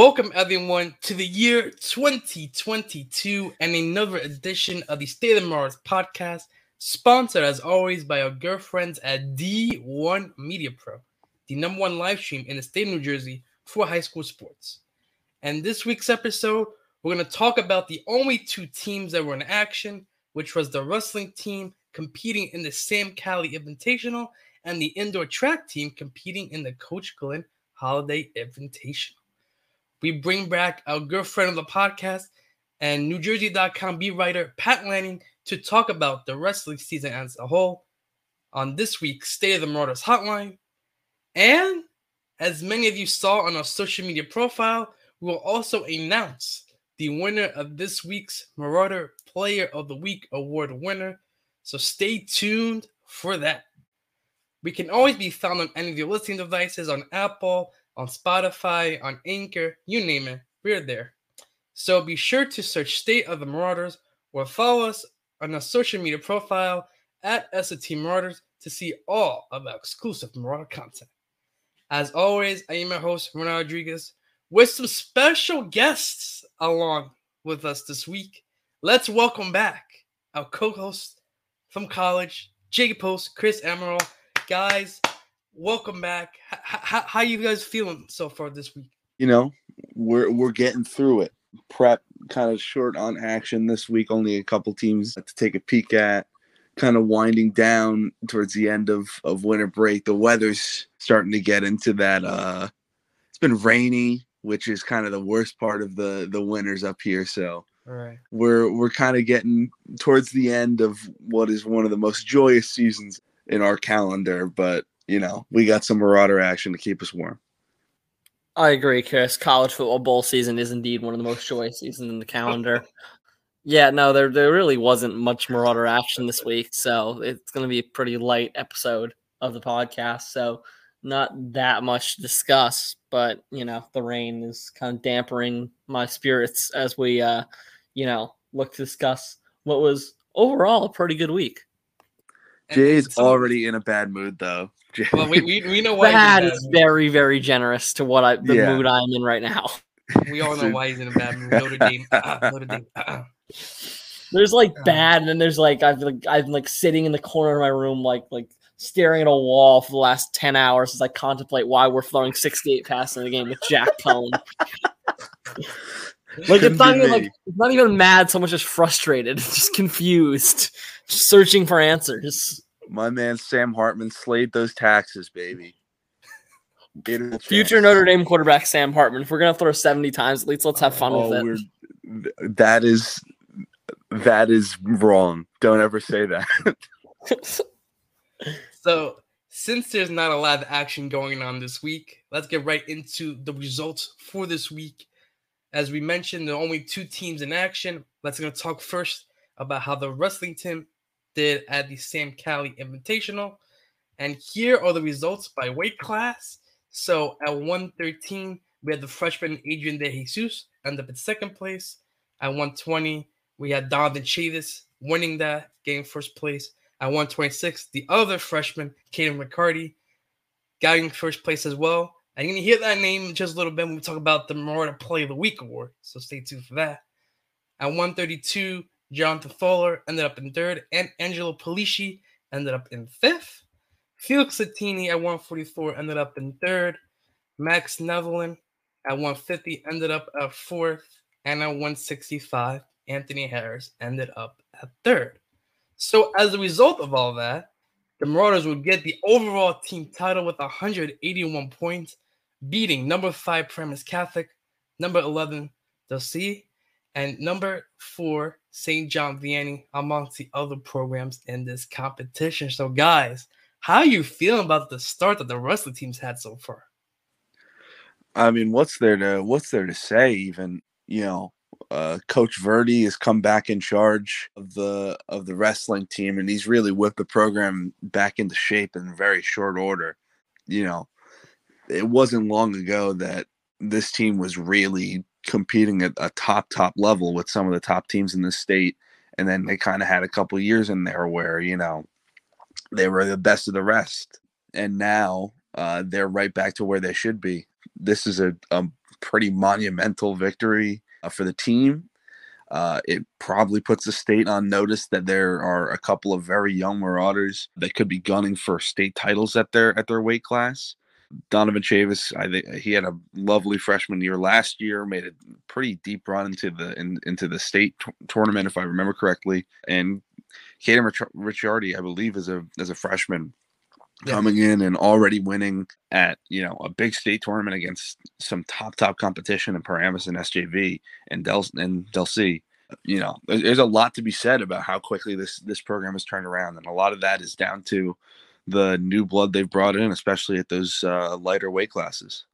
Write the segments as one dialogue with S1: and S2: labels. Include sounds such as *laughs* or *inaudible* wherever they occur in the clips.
S1: Welcome, everyone, to the year 2022 and another edition of the State of Mars podcast, sponsored as always by our girlfriends at D1 Media Pro, the number one live stream in the state of New Jersey for high school sports. And this week's episode, we're going to talk about the only two teams that were in action, which was the wrestling team competing in the Sam Cali Invitational and the indoor track team competing in the Coach Glenn Holiday Invitational we bring back our good friend of the podcast and NewJersey.com beat writer Pat Lanning to talk about the wrestling season as a whole on this week's State of the Marauders Hotline. And as many of you saw on our social media profile, we will also announce the winner of this week's Marauder Player of the Week award winner. So stay tuned for that. We can always be found on any of your listening devices on Apple, on Spotify, on Anchor, you name it, we're there. So be sure to search State of the Marauders or follow us on our social media profile at SAT Marauders to see all of our exclusive Marauder content. As always, I am your host, Ronald Rodriguez, with some special guests along with us this week. Let's welcome back our co-host from college, Jacob Post, Chris Emerald. Guys, welcome back. H- h- how you guys feeling so far this week?
S2: You know, we're we're getting through it. Prep kind of short on action this week. Only a couple teams to take a peek at. Kind of winding down towards the end of of winter break. The weather's starting to get into that. uh It's been rainy, which is kind of the worst part of the the winters up here. So
S1: right.
S2: we're we're kind of getting towards the end of what is one of the most joyous seasons in our calendar. But you know, we got some Marauder action to keep us warm.
S3: I agree, Chris. College football bowl season is indeed one of the most joyous seasons in the calendar. yeah, no, there there really wasn't much Marauder action this week, so it's going to be a pretty light episode of the podcast. So not that much to discuss, but you know, the rain is kind of dampening my spirits as we, uh, you know, look to discuss what was overall a pretty good week.
S2: Jay's already in a bad mood though.
S1: Well, we, we, we know why.
S3: That is very very generous to what I the
S2: Yeah.
S3: mood I'm in right now. *laughs*
S1: We all know why he's in a bad mood. Notre *laughs* Dame. Uh, Notre Dame. Uh,
S3: There's like
S1: Uh.
S3: bad, and then there's like I've like I'm like sitting in the corner of my room, like like staring at a wall for the last ten hours as I contemplate why we're throwing 68 passes in the game with Jack Coan. *laughs* like it's not even like it's not even mad, so much as frustrated, just confused, just searching for answers.
S2: My man Sam Hartman slayed those taxes, baby. Beautiful
S3: Future. Notre Dame quarterback Sam Hartman. If we're gonna throw 70 times, at least let's have fun
S2: Oh,
S3: with
S2: we're,
S3: it.
S2: that is that is wrong. Don't ever say that. *laughs*
S1: So, since there's not a lot of action going on this week, let's get right into the results for this week. As we mentioned, there are only two teams in action. Let's gonna talk first about how the wrestling team did at the Sam Cali Invitational. And here are the results by weight class. So at 113, we had the freshman Adrian De Jesus end up in second place. At 120, we had Donovan Chavis winning that, getting first place. At 126, the other freshman, Caden McCarty, getting first place as well. And you're going to hear that name in just a little bit when we talk about the Marauder Play of the Week award. So stay tuned for that. At 132, Jonathan Fowler ended up in third, and Angelo Polici ended up in fifth. Felix Latini at 144 ended up in third. Max Nevelin at 150 ended up at fourth. And at 165, Anthony Harris ended up at third. So as a result of all that, the Marauders would get the overall team title with 181 points, beating number five Paramus Catholic, number 11 Del C, and number four St. John Vianney amongst the other programs in this competition. So, guys, how are you feeling about the start that the wrestling teams had so far?
S2: I mean, what's there to what's there to say? Even you know, uh, Coach Verdi has come back in charge of the of the wrestling team, and he's really whipped the program back into shape in very short order. You know, it wasn't long ago that this team was really competing at a top top level with some of the top teams in the state, and then they kind of had a couple years in there where you know they were the best of the rest, and now uh, they're right back to where they should be this is a, a pretty monumental victory uh, for the team. Uh, it probably puts the state on notice that there are a couple of very young Marauders that could be gunning for state titles at their at their weight class. Donovan Chavis, I think he had a lovely freshman year last year, made a pretty deep run into the in, into the state t- tournament, if I remember correctly. And Caden Rich- Ricciardi, I believe, is a as a freshman yeah. coming in and already winning at you know a big state tournament against some top top competition in Paramus and SJV and Del and Del C. You know, there's a lot to be said about how quickly this this program has turned around, and a lot of that is down to the new blood they've brought in, especially at those uh, lighter weight classes.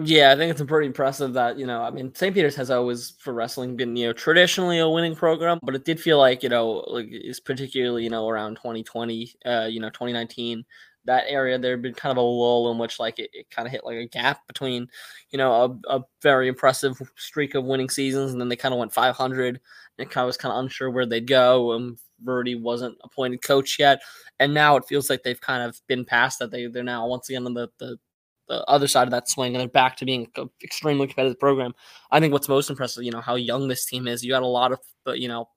S3: Yeah, I think it's pretty impressive that, you know, I mean, St. Peter's has always for wrestling been, you know, traditionally a winning program, but it did feel like, you know, like it's particularly, you know, around 2020, uh, you know, 2019, that area there had been kind of a lull in which like it, it kind of hit like a gap between, you know, a, a very impressive streak of winning seasons and then they kind of went 500 and kind of was kind of unsure where they'd go. And Verdi wasn't appointed coach yet, and now it feels like they've kind of been past that. They they're now once again on the the, the other side of that swing, and they're back to being an extremely competitive program. I think what's most impressive, you know, how young this team is. You got a lot of you know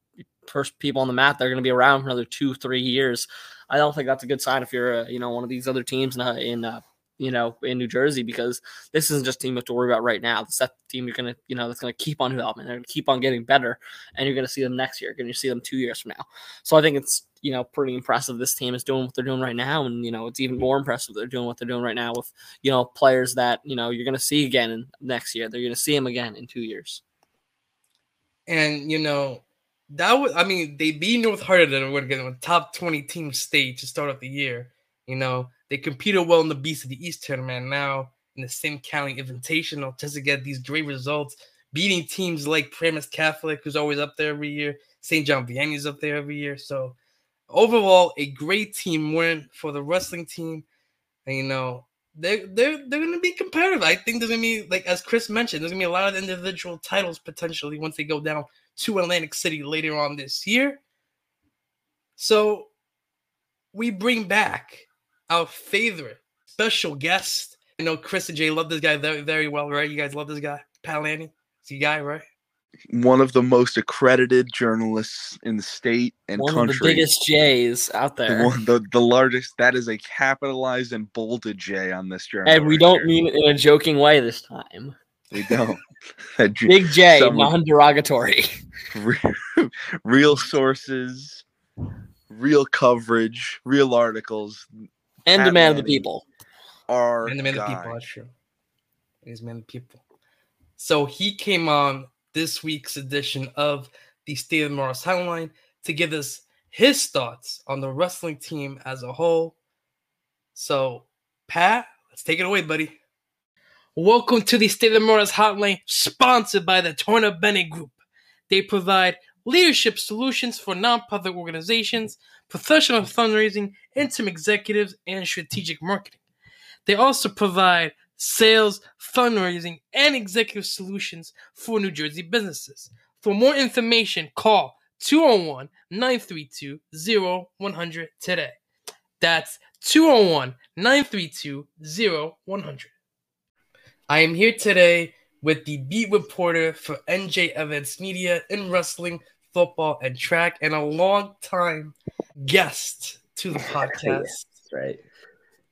S3: first people on the mat. They're going to be around for another two three years. I don't think that's a good sign if you're you know one of these other teams in in uh, you know, in New Jersey because this isn't just a team you have to worry about right now. It's that team you're gonna, you know, that's gonna keep on developing. They're gonna keep on getting better, and you're gonna see them next year. You're gonna see them two years from now. So I think it's you know pretty impressive. This team is doing what they're doing right now, and you know it's even more impressive they're doing what they're doing right now with you know players that you know you're gonna see again next year. They're gonna see them again in two years.
S1: And you know that was, I mean, they beat North Hunterdon. We're getting a top twenty team state to start off the year. You know, they competed well in the Beast of the East tournament. Now in the Sam Cali Invitational, just to get these great results, beating teams like Paramus Catholic, who's always up there every year. St. John Vianney's up there every year. So overall, a great team win for the wrestling team. And you know, they're they're they're gonna be competitive. I think there's gonna be like as Chris mentioned, there's gonna be a lot of individual titles potentially once they go down to Atlantic City later on this year. So we bring back our favorite special guest. I know Chris and Jay love this guy very, very well, right? You guys love this guy, Pat Lanning. It's you guy, right?
S2: One of the most accredited journalists in the state and
S3: one
S2: country.
S3: One of the biggest J's out there.
S2: The, one, the, the largest. That is a capitalized and bolded J on this journal.
S3: And we right don't here. mean it in a joking way this time.
S2: We don't. *laughs*
S3: Big J, non-derogatory. *laughs*
S2: Real sources, real coverage, real articles
S3: and the man of the people.
S2: Are
S1: and the man of the people. That's true. He's man of the people. So he came on this week's edition of the State of Mars Hotline to give us his thoughts on the wrestling team as a whole. So, Pat, let's take it away, buddy. Welcome to the State of Mars Hotline, sponsored by the Torna Bennett Group. They provide leadership solutions for nonprofit organizations, professional fundraising, interim executives, and strategic marketing. They also provide sales, fundraising, and executive solutions for New Jersey businesses. For more information, call 201 932 0100 today. That's 201 932 0100. I am here today with the beat reporter for NJ Advance Media in wrestling, football, and track, and a long time guest to the *laughs* podcast. yeah,
S4: right.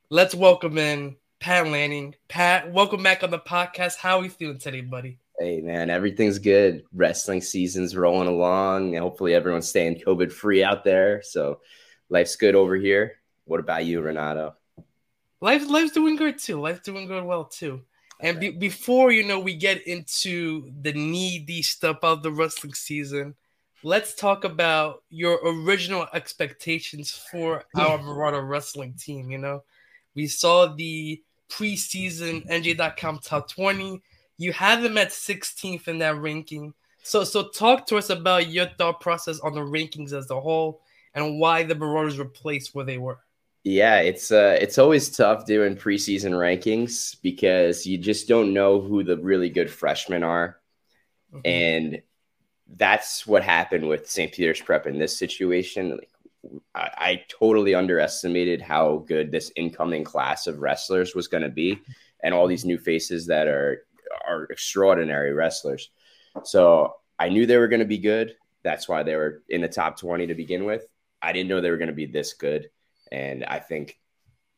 S1: Let's welcome in Pat Lanning. Pat, welcome back on the podcast. How are you feeling today, buddy?
S4: Hey man, everything's good. Wrestling season's rolling along. Hopefully everyone's staying COVID free out there. So life's good over here. What about you, Renato?
S1: Life, life's doing good too. Life's doing good well too. And be- before you know we get into the needy stuff of the wrestling season, let's talk about your original expectations for *laughs* our Marauder wrestling team. You know, we saw the preseason NJ.com top 20. You have them at 16th in that ranking. So, so talk to us about your thought process on the rankings as a whole and why the Marauders were placed where they were.
S4: Yeah, it's uh it's always tough doing preseason rankings because you just don't know who the really good freshmen are. Mm-hmm. And that's what happened with St. Peter's Prep in this situation. Like, I, I totally underestimated how good this incoming class of wrestlers was going to be, and all these new faces that are are extraordinary wrestlers. So I knew they were going to be good. That's why they were in the top 20 to begin with. I didn't know they were going to be this good. And I think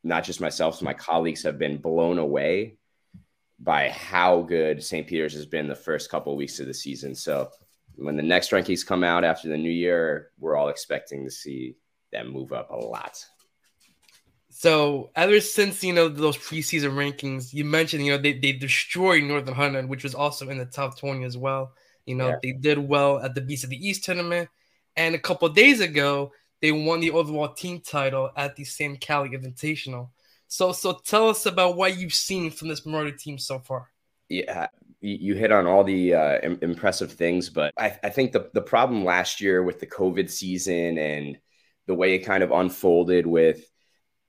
S4: not just myself, my colleagues have been blown away by how good St. Peter's has been the first couple of weeks of the season. So when the next rankings come out after the new year, we're all expecting to see them move up a lot.
S1: So ever since you know those preseason rankings, you mentioned you know they, they destroyed Northern Hunterdon, which was also in the top 20 as well. You know, yeah. they did well at the Beast of the East tournament. And a couple days ago, they won the overall team title at the Sam Cali Invitational. So so tell us about what you've seen from this Marauder team so far.
S4: Yeah, you hit on all the uh, impressive things, but I, I think the, the problem last year with the COVID season and the way it kind of unfolded with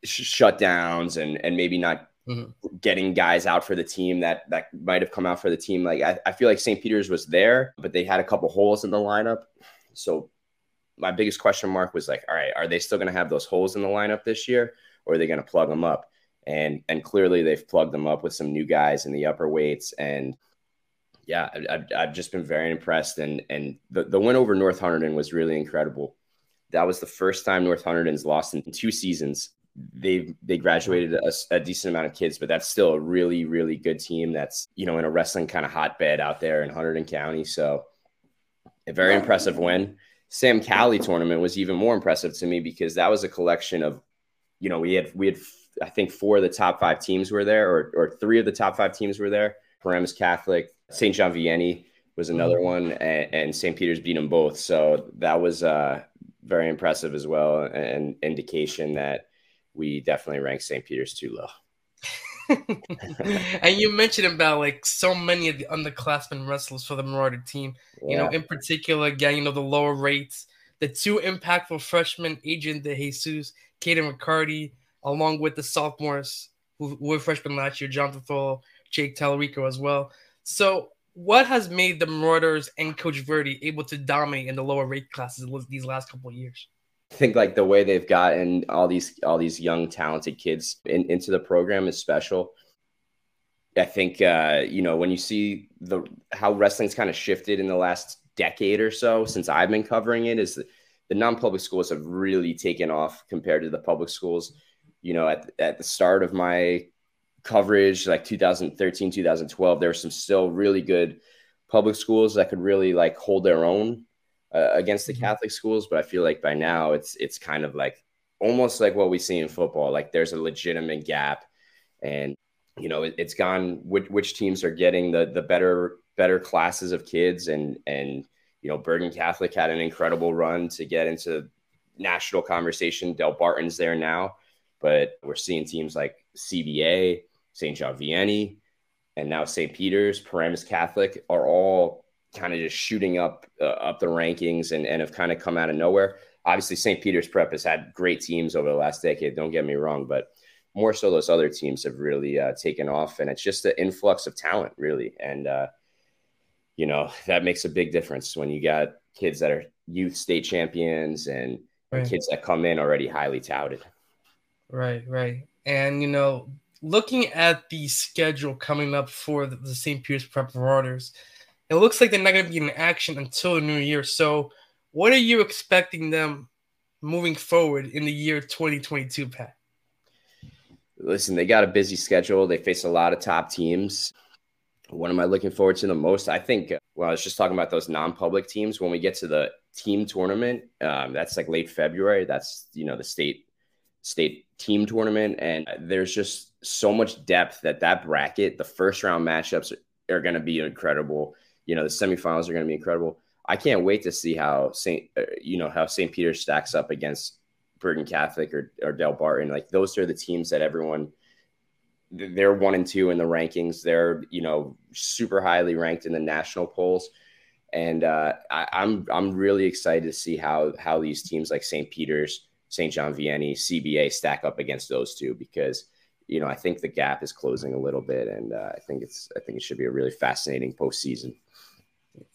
S4: sh- shutdowns and and maybe not mm-hmm. getting guys out for the team that that might have come out for the team. Like I, I feel like St. Peter's was there, but they had a couple holes in the lineup. So my biggest question mark was like, all right, are they still going to have those holes in the lineup this year, or are they going to plug them up? And and clearly they've plugged them up with some new guys in the upper weights and yeah, I've, I've just been very impressed. And and the, the win over North Hunterdon was really incredible. That was the first time North Hunterdon's lost in two seasons. They they graduated a, a, decent amount of kids, but that's still a really really good team. That's you know in a wrestling kind of hotbed out there in Hunterdon County. So a very impressive win. Sam Cali tournament was even more impressive to me because that was a collection of, you know, we had we had I think four of the top five teams were there, or or three of the top five teams were there. Paramus Catholic, St. John Vianney was another mm-hmm. one, and, and St. Peter's beat them both. So that was uh, very impressive as well, and indication that we definitely rank St. Peter's too low. *laughs*
S1: and you mentioned about like so many of the underclassmen wrestlers for the Marauder team. Yeah. You know, in particular, again, you know, the lower rates, the two impactful freshmen, Adrian De Jesus, Caden McCarty, along with the sophomores who, were freshmen last year, Jonathan Thole, Jake Talarico as well. So, what has made the Marauders and Coach Verdi able to dominate in the lower rate classes these last couple of years?
S4: I think like the way they've gotten all these all these young talented kids in, into the program is special. I think uh, you know when you see the how wrestling's kind of shifted in the last decade or so since I've been covering it is the non-public schools have really taken off compared to the public schools. You know, at at the start of my coverage, like 2013, 2012, there were some still really good public schools that could really like hold their own uh, against the mm-hmm. Catholic schools. But I feel like by now it's it's kind of like almost like what we see in football. Like there's a legitimate gap, and you know it, has gone which, which teams are getting the the better better classes of kids, and and you know Bergen Catholic had an incredible run to get into national conversation. Delbarton's there now, but we're seeing teams like CBA St. John Vianney, and now St. Peter's, Paramus Catholic are all kind of just shooting up uh, up the rankings and, and have kind of come out of nowhere. Obviously, St. Peter's Prep has had great teams over the last decade. Don't get me wrong, but more so those other teams have really uh, taken off, and it's just an influx of talent, really. And uh, you know that makes a big difference when you got kids that are youth state champions and, right. and kids that come in already highly touted.
S1: Right, right, and you know looking at the schedule coming up for the, the St. Peter's Prep Marauders, it looks like they're not going to be in action until the new year. So, what are you expecting them moving forward in the year 2022, Pat?
S4: Listen, they got a busy schedule. They face a lot of top teams. What am I looking forward to the most? I think, well, I was just talking about those non public teams. When we get to the team tournament, um, that's like late February. That's, you know, the state state team tournament and there's just so much depth that that bracket the first round matchups are, going to be incredible you know the semifinals are going to be incredible i can't wait to see how st uh, you know how st peter stacks up against bergen catholic or, or delbarton like those are the teams that everyone they're one and two in the rankings they're you know super highly ranked in the national polls and uh, I, I'm I'm really excited to see how how these teams like St. Peter's, St. John Vianney, CBA stack up against those two because you know I think the gap is closing a little bit, and uh, I think it's I think it should be a really fascinating postseason.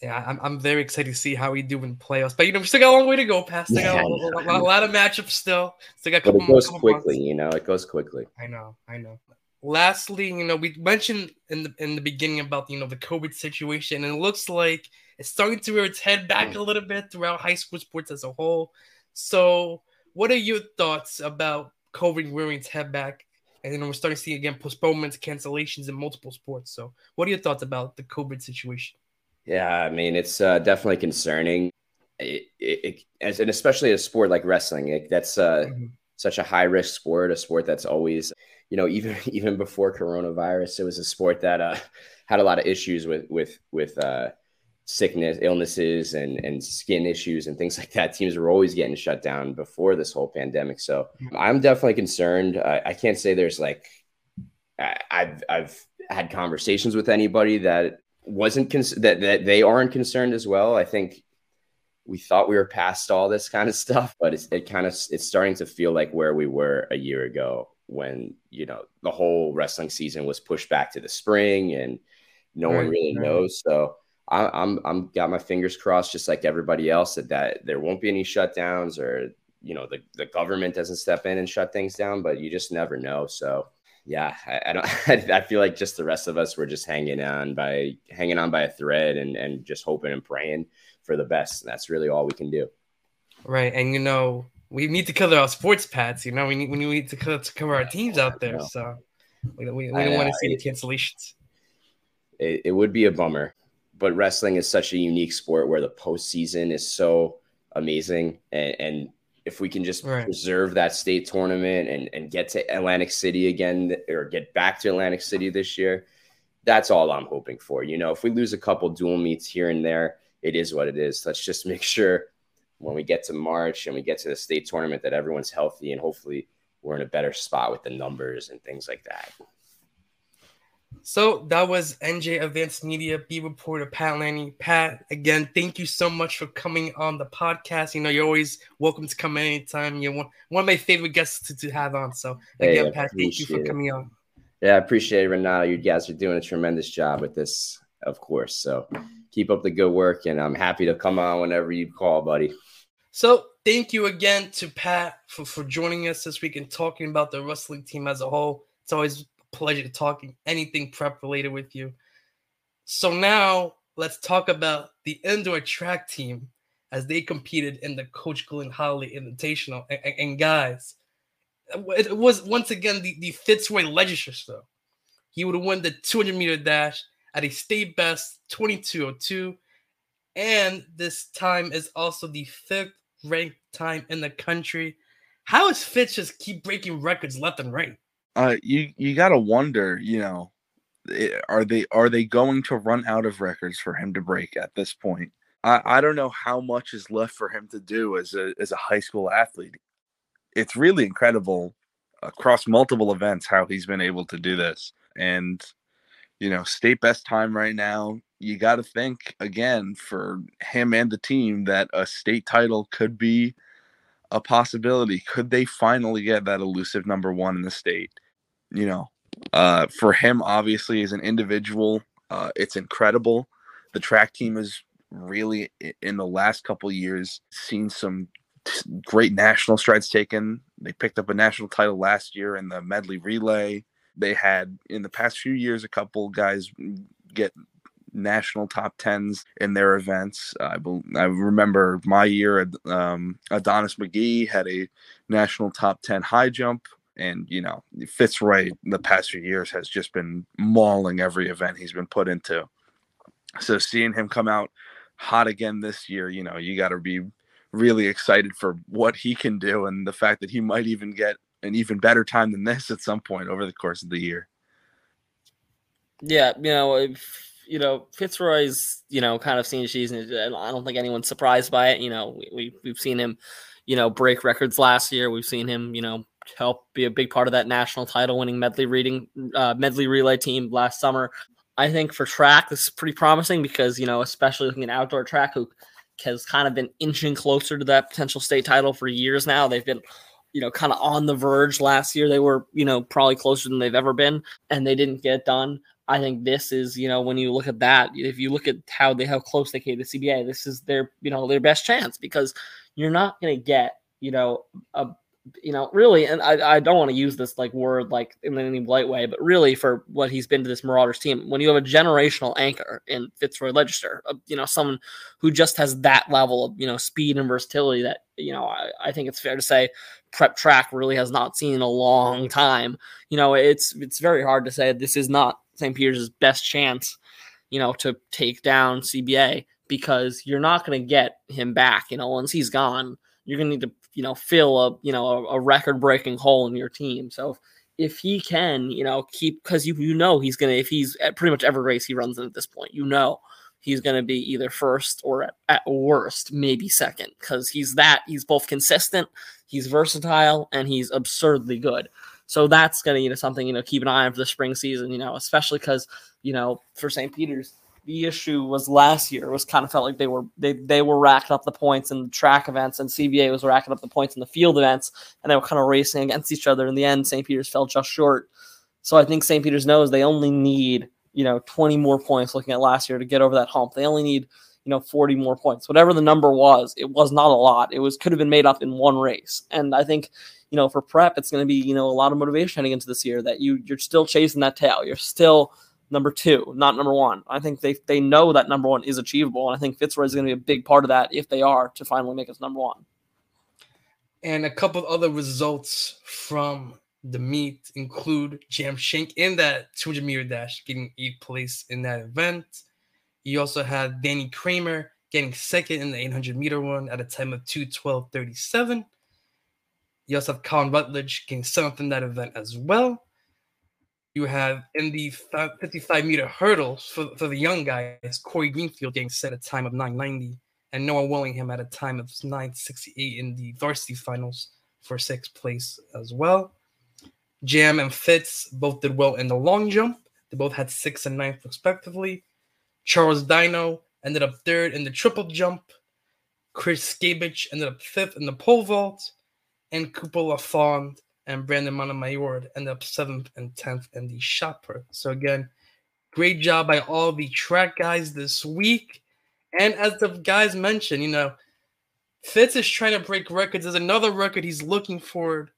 S1: Yeah, I'm, I'm very excited to see how we do in playoffs. But you know, we still got a long way to go past. Yeah, got a, a, a, lot of matchups still. Still got a
S4: couple. But it goes quickly, months. you know. It goes quickly.
S1: I know, I know. lastly, you know, we mentioned in the in the beginning about you know the COVID situation, and it looks like it's starting to rear its head back a little bit throughout high school sports as a whole. So, what are your thoughts about COVID rearing its head back? And know, we're starting to see again postponements, cancellations in multiple sports. So, what are your thoughts about the COVID situation?
S4: Yeah, I mean, it's uh, definitely concerning. It, it, it, and especially a sport like wrestling, that's uh, mm-hmm. such a high risk sport, a sport that's always, you know, even *laughs* even before coronavirus, it was a sport that uh, had a lot of issues with with with uh, sickness, illnesses, and and skin issues and things *laughs* like that. Teams were always getting shut down before this whole pandemic. So mm-hmm. I'm definitely concerned. I, I can't say there's like I, I've I've had conversations with anybody that wasn't cons- that that they aren't concerned as well. I think we thought we were past all this kind of *laughs* stuff, but it's it kind of it's starting to feel like where we were a year ago when you know the whole wrestling season was pushed back to the spring and no right, one really right. knows. So I, I'm I'm got my fingers crossed, just like everybody else, that that there won't be any shutdowns or you know the the government doesn't step in and shut things down, but you just never know. So yeah, I, I don't. *laughs* I feel like just the rest of us were just hanging on by hanging on by a thread and and just hoping and praying for the best. And that's really all we can do.
S1: Right, and you know we need to cover our sports pads. You know we need we need to cover, to cover our teams out there. So we, we, we don't want to see the cancellations.
S4: It, it would be a bummer, but wrestling is such a unique sport where the postseason is so amazing and, and if we can just right. preserve that state tournament and, and get to Atlantic City again or get back to Atlantic City this year, that's all I'm hoping for. You know, if we lose a couple dual meets here and there, it is what it is. Let's just *laughs* make sure when we get to March and we get to the state tournament that everyone's healthy and hopefully we're in a better spot with the numbers and things like that.
S1: So that was NJ Advance Media B reporter Pat Lanni. Pat, again, thank you so much for coming on the podcast. You know, you're always welcome to come anytime. You're one, one of my favorite guests to, to have on. So again, hey, Pat, thank you for coming on.
S4: Yeah, I appreciate it, Renato. You guys are doing a tremendous job with this, of course. So keep up the good work, and I'm happy to come on whenever you call, buddy.
S1: So thank you again to Pat for, for joining us this week and talking about the wrestling team as a whole. It's always pleasure to talking anything prep related with you. So now let's talk about the indoor track team as they competed in the Coach Glenn Holly Invitational. And, and, guys, it was once again the, the Fitzroy Legister. He would win the 200 meter dash at a state best 2202. And this time is also the fifth ranked time in the country. How is Fitz just keep breaking records left and right?
S2: Uh, you you gotta wonder, you know, eh, are they are they going to run out of records for him to break at this point? I, I don't know how much is left for him to do as a as a high school athlete. It's really incredible across multiple events how he's been able to do this. And you know, state best time right now. You got to think again for him and the team that a state title could be a possibility. Could they finally get that elusive number one in the state? You know, uh, for him, obviously, as an individual, uh, it's incredible. The track team has really, in the last couple years, seen some great national strides taken. They picked up a national title last year in the medley relay. They had, in the past few years, a couple guys get national top tens in their events. I, I remember my year, um, Adonis McGee had a national top 10 high jump and you know Fitzroy the past few years has just been mauling every event he's been put into. So seeing him come out hot again this year, you know, you got to be really excited for what he can do and the fact that he might even get an even better time than this at some point over the course of the year.
S3: Yeah, you know, if, you know Fitzroy's, you know, kind of seen season. I don't think anyone's surprised by it. You know, we, we we've seen him, you know, break records last year. We've seen him, you know, help be a big part of that national title winning medley reading uh, medley relay team last summer. I think for track, this is pretty promising because, you know, especially looking at outdoor track, who has kind of been inching closer to that potential state title for years now. They've been, you know, kind of on the verge last year. They were, you know, probably closer than they've ever been, and they didn't get it done. I think this is, you know, when you look at that, if you look at how they how close they came to CBA, this is their, you know, their best chance because you're not going to get, you know, a you know, really, and I, I don't want to use this like word like in any light way, but really for what he's been to this Marauders team, when you have a generational anchor in Fitzroy Legister, uh, you know, someone who just has that level of, you know, speed and versatility that, you know, I, I think it's fair to say prep track really has not seen in a long time. You know, it's it's very hard to say this is not St. Peter's best chance, you know, to take down CBA because you're not going to get him back. You know, once he's gone, you're going to need to, you know, fill a, you know, a, a record breaking hole in your team. So if he can, you know, keep, because you, you know, he's to, if he's at pretty much every race he runs in at this point, you know, he's to be either first or at, at worst, maybe second, because he's that, he's both consistent, he's versatile, and he's absurdly good. So that's to, you know, something, you know, keep an eye on for the spring season, you know, especially because, you know, for St. Peter's, the issue was last year was kind of felt like they were they they were racking up the points in the track events and CBA was racking up the points in the field events and they were kind of racing against each other. In the end, St. Peter's fell just short. So I think St. Peter's knows they only need you know 20 more points looking at last year to get over that hump. They only need you know 40 more points. Whatever the number was, it was not a lot. It was could have been made up in one race. And I think you know for prep it's going to be you know a lot of motivation heading into this year that you you're still chasing that tail. You're still number two, not number one. I think they they know that number one is achievable, and I think Fitzroy is going to be a big part of that if they are to finally make us number one.
S1: And a couple other results from the meet include Jam Shank in that 200 meter dash, getting eighth place in that event. You also had Danny Kramer getting second in the 800 meter one at a time of 212.37. You also have Colin Rutledge getting seventh in that event as well. You have in the 55 meter hurdles for, for the young guys, Corey Greenfield getting set a time of 990 and Noah Willingham at a time of 968 in the varsity finals for sixth place as well. Jam and Fitz both did well in the long jump. They both had sixth and ninth respectively. Charles Dino ended up third in the triple jump. Chris Skabich ended up fifth in the pole vault. And Cooper LaFond and Brandon Montemayor end up seventh and tenth in the shot put. So again, great job by all the track guys this week. And as the guys mentioned, you know, Fitz is trying to break records. There's another record he's looking forward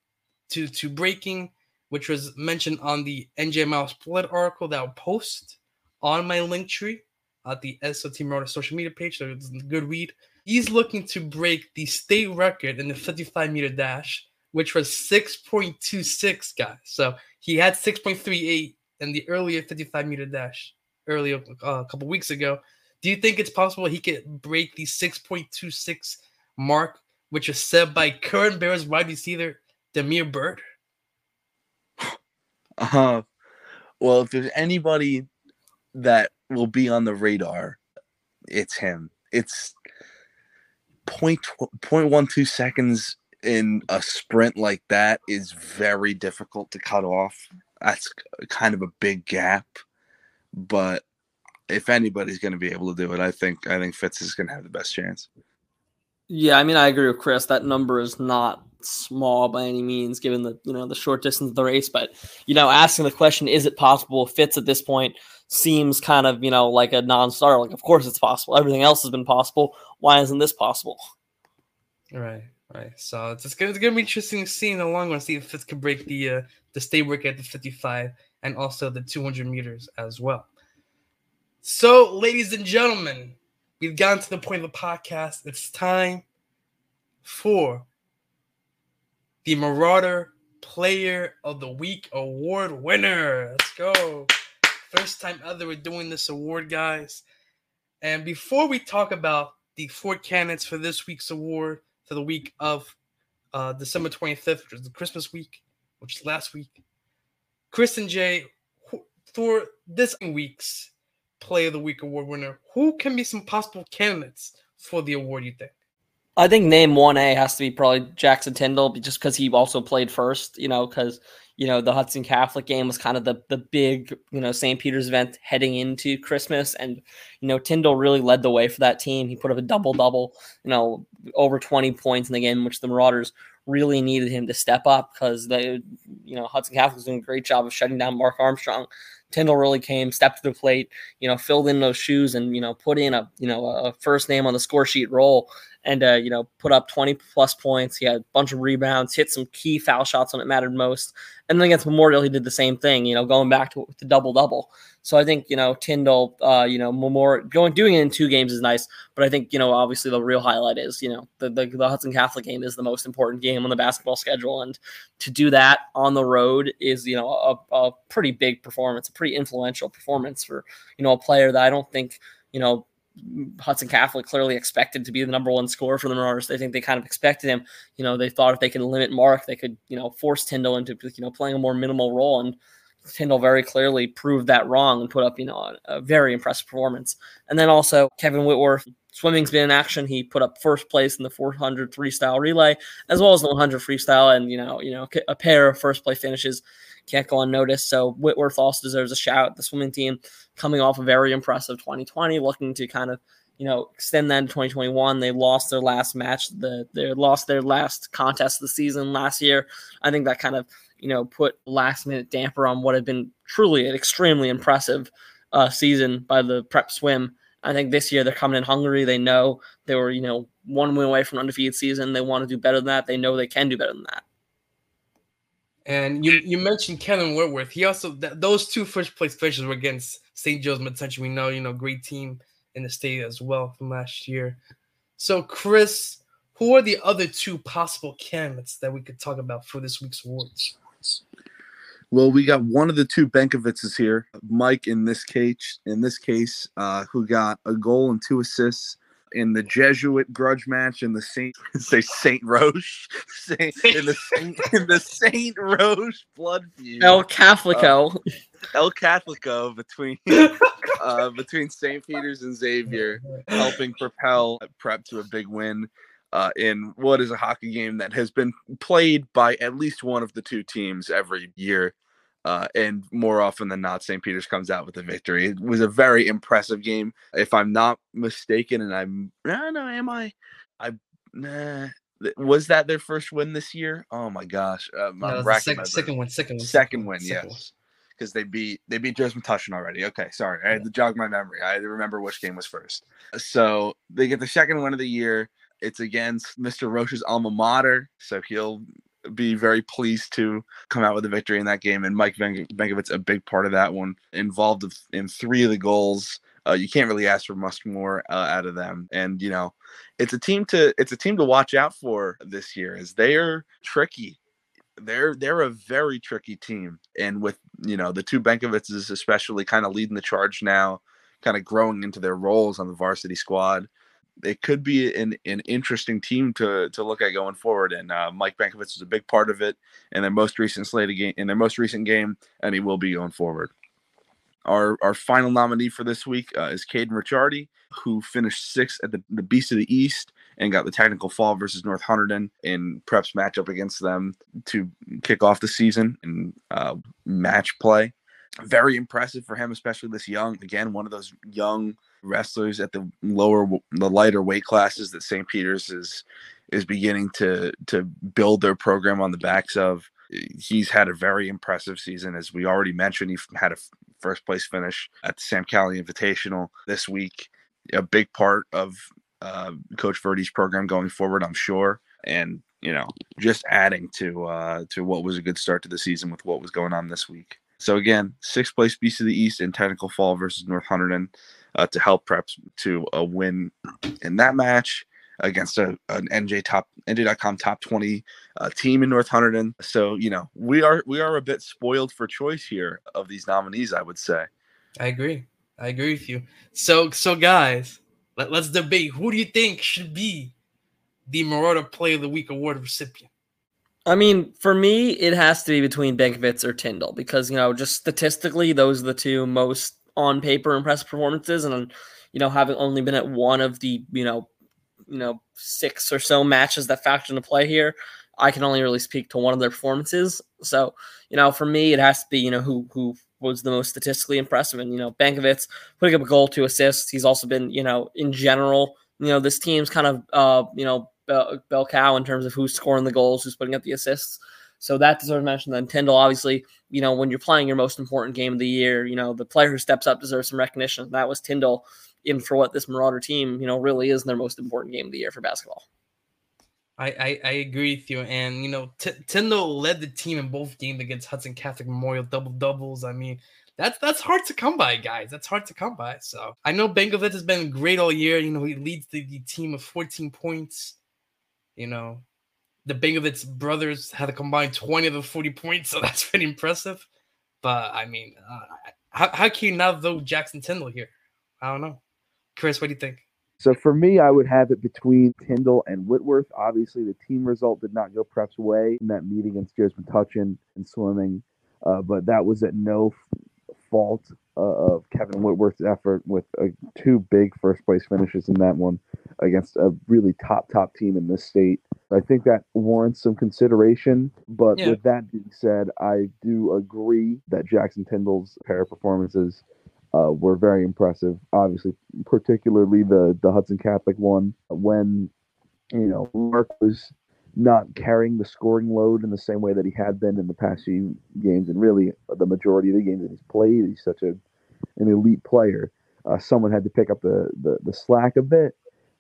S1: to to breaking, which was mentioned on the NJ Miles Blood article that I'll post on my link tree at the SOT Motor social media page. So it's a good read. He's looking to break the state record in the 55 meter dash which was 6.26, guys. So he had 6.38 in the earlier 55 meter dash earlier uh, a couple weeks ago. Do you think it's possible he could break the 6.26 mark, which is set by current Bears wide receiver Damiere Byrd? *laughs*
S2: Uh, well, if there's anybody that will be on the radar, it's him. It's point point one two seconds in a sprint like that is very difficult to cut off. That's kind of a big gap, but if anybody's going to be able to do it, I think I think Fitz is going to have the best chance.
S3: Yeah, I mean, I agree with Chris. That number is not small by any means, given the you know the short distance of the race. But you know, asking the question, is it possible? Fitz at this point seems kind of you know like a non-starter. Like, of course it's possible. Everything else has been possible. Why isn't this possible?
S1: Right. Right. So it's, it's gonna, it's gonna be interesting to see in the long run, see if Fitz can break the uh, the state record at the 55 and also the 200 meters as well. So, ladies and gentlemen, we've gotten to the point of the podcast. It's time for the Marauder Player of the Week award winner. Let's go. First time ever we're doing this award, guys. And before we talk about the four candidates for this week's award, for the week of uh, December 25th, which is the Christmas week, which is last week. Chris and Jay, for this week's Play of the Week award winner, who can be some possible candidates for the award, you think?
S3: I think name 1A has to be probably Jackson Tyndall, just because he also played first, you know, because you know the Hudson Catholic game was kind of the the big you know St. Peter's event heading into Christmas, and you know Tyndall really led the way for that team. He put up a double double, you know, over twenty points in the game, which the Marauders really needed him to step up because they, you know, Hudson Catholic was doing a great job of shutting down Mark Armstrong. Tyndall really came, stepped to the plate, you know, filled in those shoes and, you know, put in a, you know, a first name on the score sheet role and uh, you know put up 20 plus points. He had a bunch of rebounds, hit some key foul shots when it mattered most. And then against Memorial, he did the same thing. You know, going back to the double double. So I think you know Tyndall, uh, you know, more going doing it in two games is nice. But I think you know obviously the real highlight is you know the, the the Hudson Catholic game is the most important game on the basketball schedule, and to do that on the road is you know a, a pretty big performance, pretty influential performance for you know a player that I don't think you know Hudson Catholic clearly expected to be the number one scorer for the Marauders. They think they kind of expected him. You know, they thought if they could limit Mark, they could, you know, force Tyndall into, you know, playing a more minimal role. And Tyndall very clearly proved that wrong and put up, you know, a, a very impressive performance. And then also Kevin Whitworth, swimming's been in action. He put up first place in the 400 freestyle relay as well as the 100 freestyle, and you know, you know, a pair of first place finishes can't go unnoticed. So Whitworth also deserves a shout. The swimming team coming off a very impressive 2020, looking to kind of you know extend that to 2021. They lost their last match, the they lost their last contest of the season last year. I think that kind of you know put last minute damper on what had been truly an extremely impressive uh, season by the prep swim. I think this year they're coming in hungry. They know they were, you know, one win away from undefeated season. They want to do better than that. They know they can do better than that.
S1: And you you mentioned Kevin Whitworth. He also th- those two first place finishes were against St. Joe's Metuchen. We know you know great team in the state as well from last year. So Chris, who are the other two possible candidates that we could talk about for this week's awards?
S2: Well, we got one of the two Benkovitzes here, Mike in this case, in this case, uh, who got a goal and two assists in the Jesuit grudge match in the Saint *laughs* say Saint Roche *laughs* Saint, in the Saint *laughs* in the Saint Roche blood feud.
S3: El Catholico.
S2: Uh, El Catholico between uh, between St. Peter's and Xavier, helping propel prep to a big win. Uh, in what is a hockey game that has been played by at least one of the two teams every year. Uh, and more often than not, St. Peter's comes out with a victory. It was a very impressive game. If I'm not mistaken, and I'm no, no, am I? I nah. Was that their first win this year? Oh my gosh! Um,
S1: no, second, second one, second one,
S2: second win. Second yes, because they beat they beat Dresden Tushin already. Okay, sorry, I had to jog my memory. I had to remember which game was first. So they get the second win of the year. It's against Mr. Roche's alma mater, so he'll be very pleased to come out with a victory in that game. And Mike Benkovitz, a big part of that one, involved in three of the goals. Uh, you can't really ask for much more uh, out of them. And you know, it's a team to it's a team to watch out for this year, as they are tricky. They're they're a very tricky team, and with you know the two Benkovitzes especially kind of leading the charge now, kind of growing into their roles on the varsity squad it could be an, an interesting team to to look at going forward. And uh, Mike Benkovitz was a big part of it in their most recent slate game in their most recent game, and he will be going forward. Our our final nominee for this week uh, is Caden Ricciardi, who finished sixth at the, the Beast of the East and got the technical fall versus North Hunterdon in Prep's matchup against them to kick off the season and uh, match play. Very impressive for him, especially this young. Again, one of those young wrestlers at the lower the lighter weight classes that St. Peter's is is beginning to to build their program on the backs of. He's had a very impressive season, as we already mentioned. He had a first place finish at the Sam Cali Invitational this week. A big part of uh, Coach Verdi's program going forward, I'm sure, and you know, just adding to uh, to what was a good start to the season with what was going on this week. So again, sixth place Beast of the East in technical fall versus North Hunterdon uh, to help preps to a win in that match against a, an NJ top NJ.com top 20 uh, team in North Hunterdon. So, you know, we are we are a bit spoiled for choice here of these nominees, I would say.
S1: I agree. I agree with you. So so guys, let, let's debate who do you think should be the Marauder Play of the Week award recipient?
S3: I mean, for me, it has to be between Benkovitz or Tyndall because you know, just statistically, those are the two most on paper impressive performances, and you know, having only been at one of the you know, you know, six or so matches that factor into play here, I can only really speak to one of their performances. So, you know, for me, it has to be you know who who was the most statistically impressive, and you know, Benkovitz putting up a goal, two assists. He's also been you know, in general, you know, this team's kind of uh, you know bell, cow in terms of who's scoring the goals, who's putting up the assists. So that deserves mention. Then Tyndall, obviously, you know, when you're playing your most important game of the year, you know, the player who steps up deserves some recognition. That was Tyndall in for what this Marauder team, you know, really is their most important game of the year for basketball.
S1: I, I, I agree with you. And, you know, T- Tyndall led the team in both games against Hudson Catholic Memorial double doubles. I mean, that's that's hard to come by, guys. That's hard to come by. So I know Benkovic has been great all year. You know, he leads the, the team of 14 points. You know, the Benkovic brothers had a combined 20 of the 40 points, *laughs* so that's pretty impressive. But I mean, uh, how, how can you not vote Jackson Tyndall here? I don't know. Chris, what do you think?
S2: So for me, I would have it between Tyndall and Whitworth. Obviously, the team result did not go Prep's way in that meet against Gears Metuchen and swimming, uh, but that was at no fault of Kevin Whitworth's effort with uh, two big first place finishes in that one against a really top top team in this state. I think that warrants some consideration. But
S1: Yeah.
S2: with that being said, I do agree that Jackson Tyndall's pair of performances uh, were very impressive. Obviously, particularly the the Hudson Catholic one when you know Mark was not carrying the scoring load in the same way that he had been in the past few games, and really the majority of the games that he's played. He's such a an elite player. Uh, someone had to pick up the the, the slack a bit.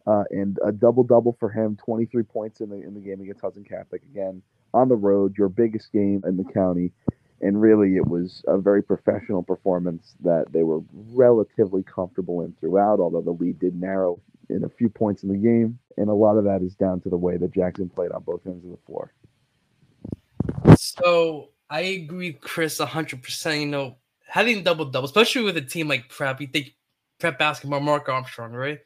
S2: Uh, and a double double for him, 23 points in the in the game against Hudson Catholic again on the road, your biggest game in the county and really it was a very professional performance that they were relatively comfortable in throughout although the lead did narrow in a few points in the game and a lot of that is down to the way that jackson played on both ends of the floor
S1: So I agree Chris 100%. You know, having double double, especially with a team like Prep, you think Prep basketball, Mark Armstrong, right?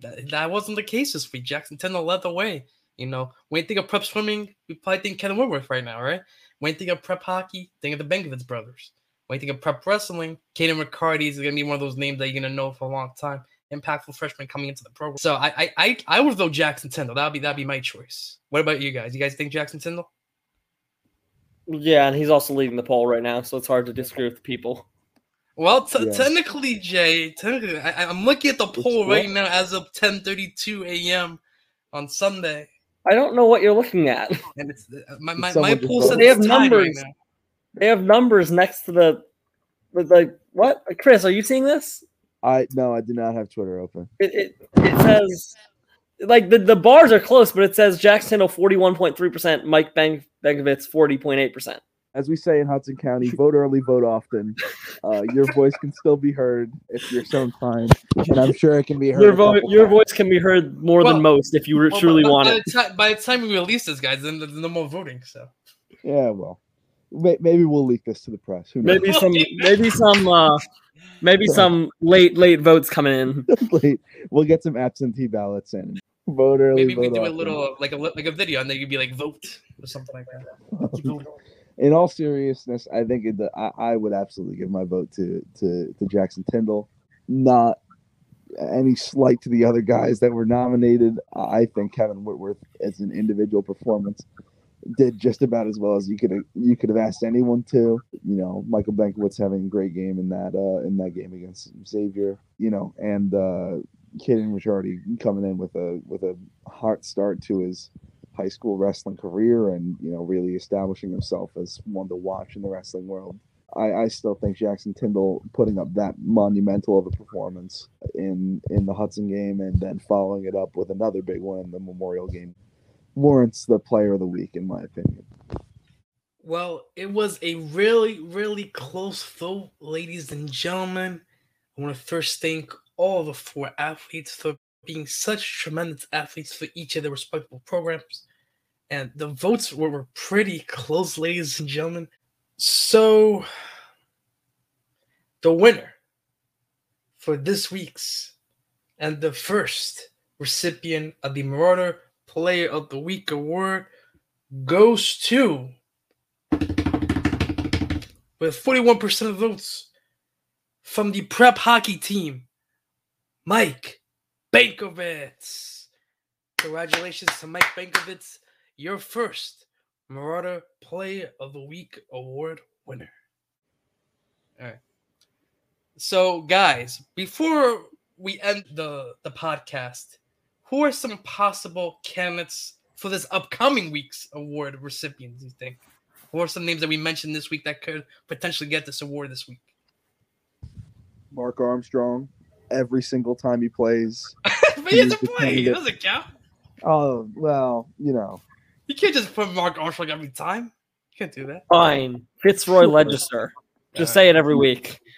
S1: That, that wasn't the case this week. Jackson Tyndall led the way. You know, when you think of Prep swimming, we probably think Kevin Whitworth right now, right? When you think of Prep hockey, think of the Benkovic brothers. When you think of Prep wrestling, Caden McCarty is going to be one of those names that you're going to know for a long time. Impactful freshman coming into the program. So I I I, I would vote Jackson Tyndall. That'd be that'd be my choice. What about you guys? You guys think Jackson Tyndall?
S3: Yeah, and he's also leading the poll right now, so it's hard to disagree with the people.
S1: Well, t-
S2: Yeah.
S1: technically, Jay, technically, I, I'm looking at the poll
S2: what?
S1: right now as of 10:32 a.m. on Sunday,
S3: I don't know what you're looking at.
S1: and it's uh, my my, my poll
S2: vote?
S1: says
S3: They have numbers.
S1: Right now.
S3: They have numbers next to the, with like what? Chris, are you seeing this?
S2: i no i do not have twitter open
S3: It it, it says like the, the bars are close, but it says Jackson Tyndall forty one point three percent, Mike Bang Begovitz forty point eight percent.
S2: as we say in hudson county vote early vote often uh, your voice can still be heard if you're so inclined and i'm sure it can be heard
S3: Your
S2: a
S3: vote,
S2: couple
S3: your voice can be heard more
S1: Well-
S3: than most if you re-
S1: Well,
S3: truly
S1: by,
S3: want
S1: by
S3: it.
S1: The time, by the time we release this, guys, then there's no more voting. So
S2: yeah well maybe we'll leak this to the press Who knows?
S3: Maybe some, *laughs* maybe some, uh, maybe some late late votes coming in. *laughs*
S2: Late. we'll get some absentee ballots in vote early
S1: maybe we
S2: vote
S1: do a little like a like a video, and then you'd be like vote or something like that.
S2: In all seriousness, I think it, I, I would absolutely give my vote to, to to Jackson Tyndall. Not any slight to the other guys that were nominated. I think Kevin Whitworth, as an individual performance, did just about as well as you could you could have asked anyone to. You know, Michael Benkowitz having a great game in that uh, in that game against Xavier. You know, and uh, Kaden Ricciardi coming in with a with a hot start to his high school wrestling career and you know really establishing himself as one to watch in the wrestling world. I, I still think Jackson Tyndall putting up that monumental of a performance in in the Hudson game and then following it up with another big one in the Memorial game warrants the player of the week in my opinion.
S1: Well, it was a really, really close vote, ladies and gentlemen. I want to first thank all the four athletes for being such tremendous athletes for each of their respective programs. And the votes were, were pretty close, ladies and gentlemen. So, the winner for this week's and the first recipient of the Marauder Player of the Week award goes to with 41% of votes from the prep hockey team, Mike Bankovitz. Congratulations to Mike Bankovitz, your first Marauder Player of the Week award winner. All right. So, guys, before we end the, the podcast, who are some possible candidates for this upcoming week's award recipients, you think? Who are some names that we mentioned this week that could potentially get this award this week?
S2: Mark Armstrong, every single time he plays. *laughs*
S1: but he has to play. It doesn't count.
S2: Oh well, you know.
S1: You can't just put Mark Armstrong every time. You can't do that.
S3: Fine. Fitzroy
S2: Sure.
S3: Legister. Just say it every week. *laughs*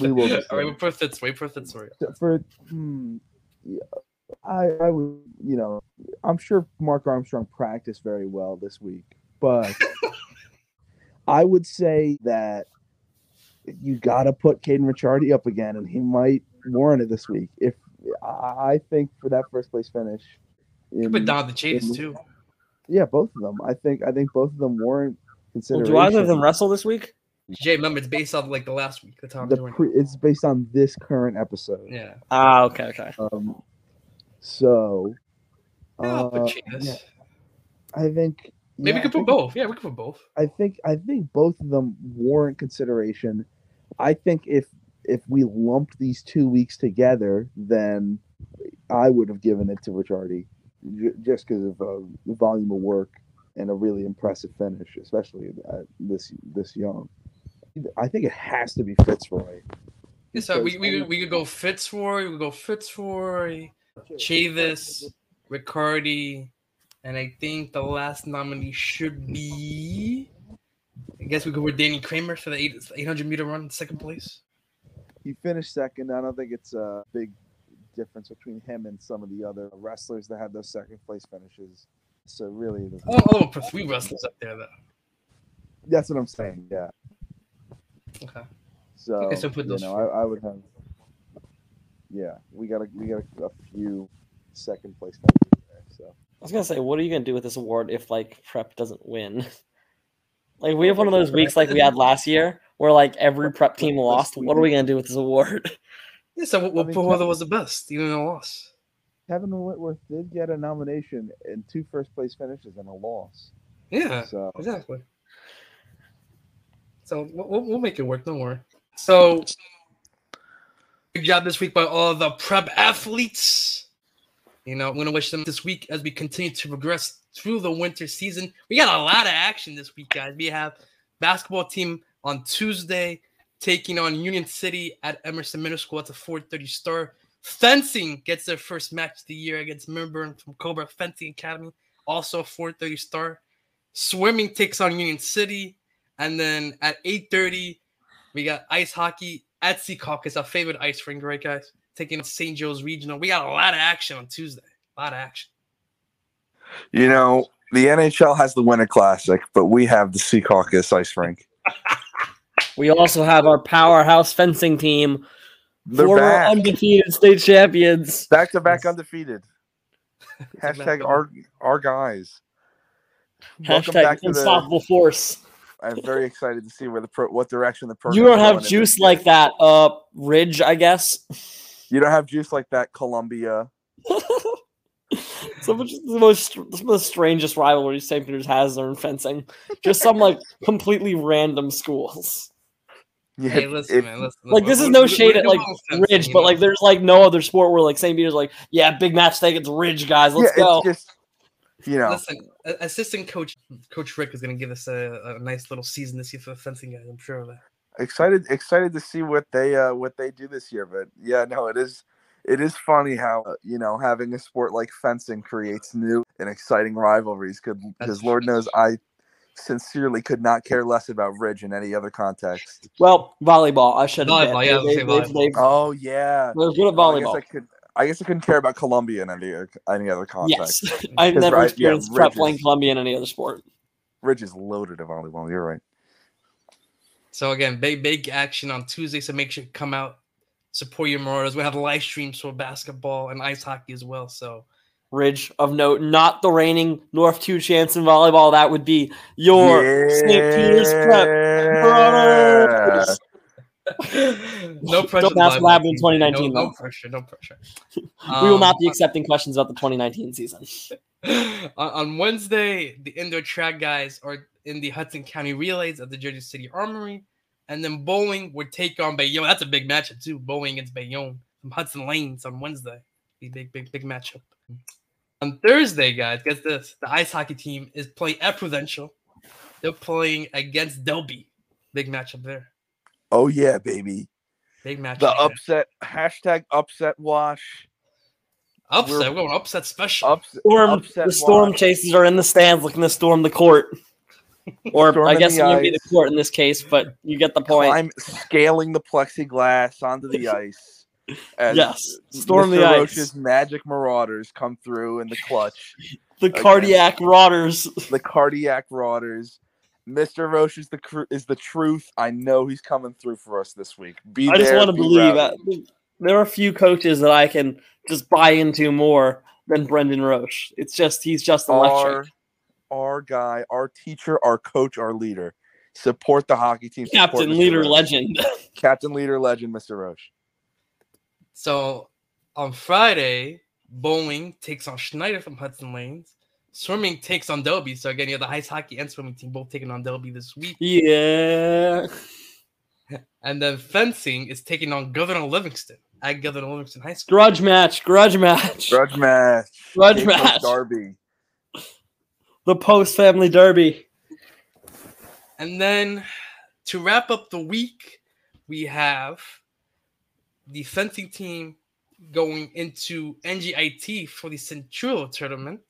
S2: We will.
S1: All right, we'll put Fitzroy. We'll put Fitzroy.
S2: for hmm, yeah, I I would you know I'm sure Mark Armstrong practiced very well this week, but *laughs* I would say that you got to put Caden Ricciardi up again, and he might warrant it this week. If I I think for that first place finish, in,
S1: Put Don the Chase
S2: in-
S1: too.
S2: yeah, both of them. I think I think both of them warrant
S3: Well,
S2: consideration.
S3: do either of them wrestle this week?
S1: Jay, remember it's based off like the last week. The time
S2: the pre, it's based on this current episode.
S1: yeah.
S3: Ah, okay, okay.
S2: Um, so,
S1: Yeah, I'll
S2: uh, yeah, I think
S1: Maybe
S2: yeah,
S1: we could put
S2: think-
S1: both. Yeah, we could put both.
S2: I think I think both of them warrant consideration. I think if if we lumped these two weeks together, then I would have given it to Ricciardi just because of uh, the volume of work and a really impressive finish, especially at this this young. I think it has to be Fitzroy.
S1: Yeah, so we, we, we could go Fitzroy, we could go Fitzroy, Chavis, Ricciardi, and I think the last nominee should be. I guess we go with Danny Kramer for the eight, 800 meter run, second place.
S2: He finished second. I don't think it's a big difference between him and some of the other wrestlers that had those second place finishes. So really, it doesn't- oh,
S1: I oh, don't, I don't put three wrestlers up there though.
S2: that's what I'm saying. Yeah.
S1: Okay.
S2: So,
S1: Okay, so put
S2: you know, I, I would have. Yeah, we got a we got a, a few second place finishes there. So
S3: I was gonna say, what are you gonna do with this award if like prep doesn't win? *laughs* Like we have one of those weeks like we had last year where like every prep team lost. What are we gonna do with this award? *laughs*
S1: Yeah, so we'll, we'll
S2: I mean,
S1: put whoever was the best, even in a loss.
S2: Kevin Whitworth did get a nomination and two first place finishes and a loss.
S1: Yeah,
S2: So
S1: exactly. So we'll, we'll- we'll make it work. Don't worry. So, good job this week by all the prep athletes. You know, I'm gonna wish them this week as we continue to progress through the winter season. We got a lot of action this week, guys. We have basketball team on Tuesday taking on Union City at Emerson Middle School. It's a 4:30 start. Fencing gets their first match of the year against Millburn from Cobra Fencing Academy. Also a 4:30 start. Swimming takes on Union City, and then at 8:30 we got ice hockey at Secaucus, our favorite ice rink, right, guys? Taking on St. Joe's Regional. We got a lot of action on Tuesday. A lot of action.
S2: You know the NHL has the Winter Classic, but we have the Secaucus ice rink. *laughs*
S3: We also have our powerhouse fencing team,
S2: They're
S3: former
S2: back,
S3: undefeated state champions.
S2: back to back undefeated. *laughs* Hashtag our our guys. Welcome
S3: Hashtag
S2: back to the-
S3: unstoppable force.
S2: I'm very excited to see where the pro, what direction the program.
S3: You don't have juice like that, uh, Ridge, I guess.
S2: You don't have juice like that, Columbia. *laughs*
S3: some of the most some of the strangest rivalries St. Peter's has are in fencing. Just some like *laughs* completely random schools.
S2: Yeah,
S1: Hey, listen,
S2: if-
S1: man. Listen,
S3: Like this is no
S1: we- we-
S3: shade at like
S1: fencing,
S3: Ridge, but
S1: know?
S3: like there's like no other sport where like St. Peter's like, yeah, big match today against Ridge guys. Let's
S2: yeah,
S3: go.
S2: it's just you know,
S1: Listen, assistant coach Coach Rick is going to give us a, a nice little season this year for the fencing guys. I'm sure of that.
S2: excited excited to see what they uh what they do this year. But yeah, no, it is it is funny how uh, you know having a sport like fencing creates new and exciting rivalries. Because Lord knows I sincerely could not care less about Ridge in any other context.
S3: Well, volleyball. I should have.
S1: Volleyball, yeah, I was
S3: they,
S1: gonna
S3: they,
S1: volleyball.
S2: Oh yeah,
S3: are good at
S2: Well, I guess I
S3: volleyball.
S2: could. I guess I couldn't care about Columbia in any other- any other context.
S3: Yes, *laughs* I've never
S2: right, yeah,
S3: experienced prep
S2: Ridge
S3: playing
S2: is-
S3: Columbia in any other sport.
S2: Ridge is loaded of volleyball. You're right.
S1: So again, big big action on Tuesday. So make sure you come out, support your Marauders. We have live streams for basketball and ice hockey as well. So
S3: Ridge of note, not the reigning North Two champs in volleyball. That would be your St. Peter's Prep. Marauders. *laughs*
S1: no pressure.
S3: Don't ask
S1: to
S3: what happened in 2019
S1: No, no pressure. No pressure. *laughs*
S3: we will
S1: Um,
S3: not be accepting questions about the 2019 season. *laughs*
S1: on, on Wednesday, the indoor track guys are in the Hudson County Relays at the Jersey City Armory. And then bowling would take on Bayonne. That's a big matchup, too. Bowling against Bayonne from Hudson Lanes on Wednesday. Be big, big, big matchup. On Thursday, guys, guess this. The ice hockey team is playing at Prudential. They're playing against Delby. Big matchup there.
S2: Oh yeah, baby.
S1: Big matchup.
S2: The
S1: there.
S2: upset hashtag upset wash.
S1: upset.
S2: we're-
S1: We're going upset special.
S2: Upset.
S3: Storm,
S2: upset
S3: the storm
S2: watch.
S3: chasers are in the stands looking to storm the court. *laughs* Or I guess it would be the court in this case, but you get the point.
S2: I'm scaling the plexiglass onto the ice.
S3: yes, storm
S2: Mr.
S3: the ice.
S2: Roche's magic marauders come through in the clutch. *laughs*
S3: The
S2: again.
S3: cardiac rotters.
S2: The cardiac marauders. Mr. Roche is the cr- is the truth. I know he's coming through for us this week. Be
S3: I just want to
S2: be
S3: believe that there are a few coaches that I can just buy into more than Brendan Roche. It's just he's just electric.
S2: our our guy, our teacher, our coach, our leader. Support the hockey team.
S3: Captain, leader,
S2: Roche.
S3: legend. *laughs*
S2: Captain, leader, legend, Mr. Roche.
S1: So on Friday, bowling takes on Snyder from Hudson Lanes. Swimming takes on Delby. So again, you have the ice hockey and swimming team both taking on Delby this week.
S3: yeah. *laughs*
S1: And then fencing is taking on Governor Livingston at Governor Livingston High School.
S3: Grudge match. Grudge match.
S2: Grudge match.
S3: Grudge
S2: Cape Coast
S3: match.
S2: Derby.
S3: The post family derby.
S1: And then to wrap up the week, we have the fencing team going into NGIT for the Central tournament.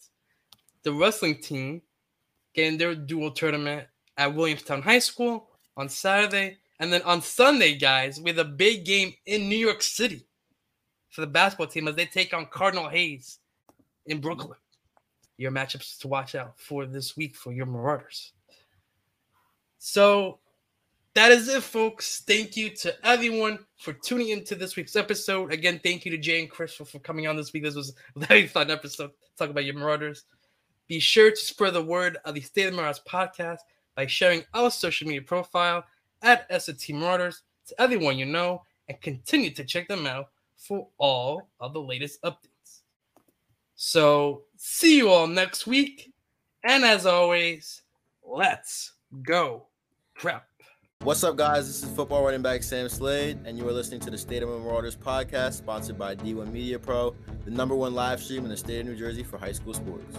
S1: The wrestling team getting their dual tournament at Williamstown High School on Saturday. And then on Sunday, guys, we have a big game in New York City for the basketball team as they take on Cardinal Hayes in Brooklyn. Your matchups to watch out for this week for your Marauders. So that is it, folks. Thank you to everyone for tuning into this week's episode. Again, thank you to Jay and Chris for, for coming on this week. This was a very *laughs* fun episode. Talk about your Marauders. Be sure to spread the word of the State of Marauders podcast by sharing our social media profile at SAT Marauders to everyone you know and continue to check them out for all of the latest updates. So, see you all next week. And as always, let's go prep.
S5: What's up, guys? This is football running back Sam Slade, and you are listening to the State of Marauders podcast, sponsored by D1 Media Pro, the number one live stream in the state of New Jersey for high school sports.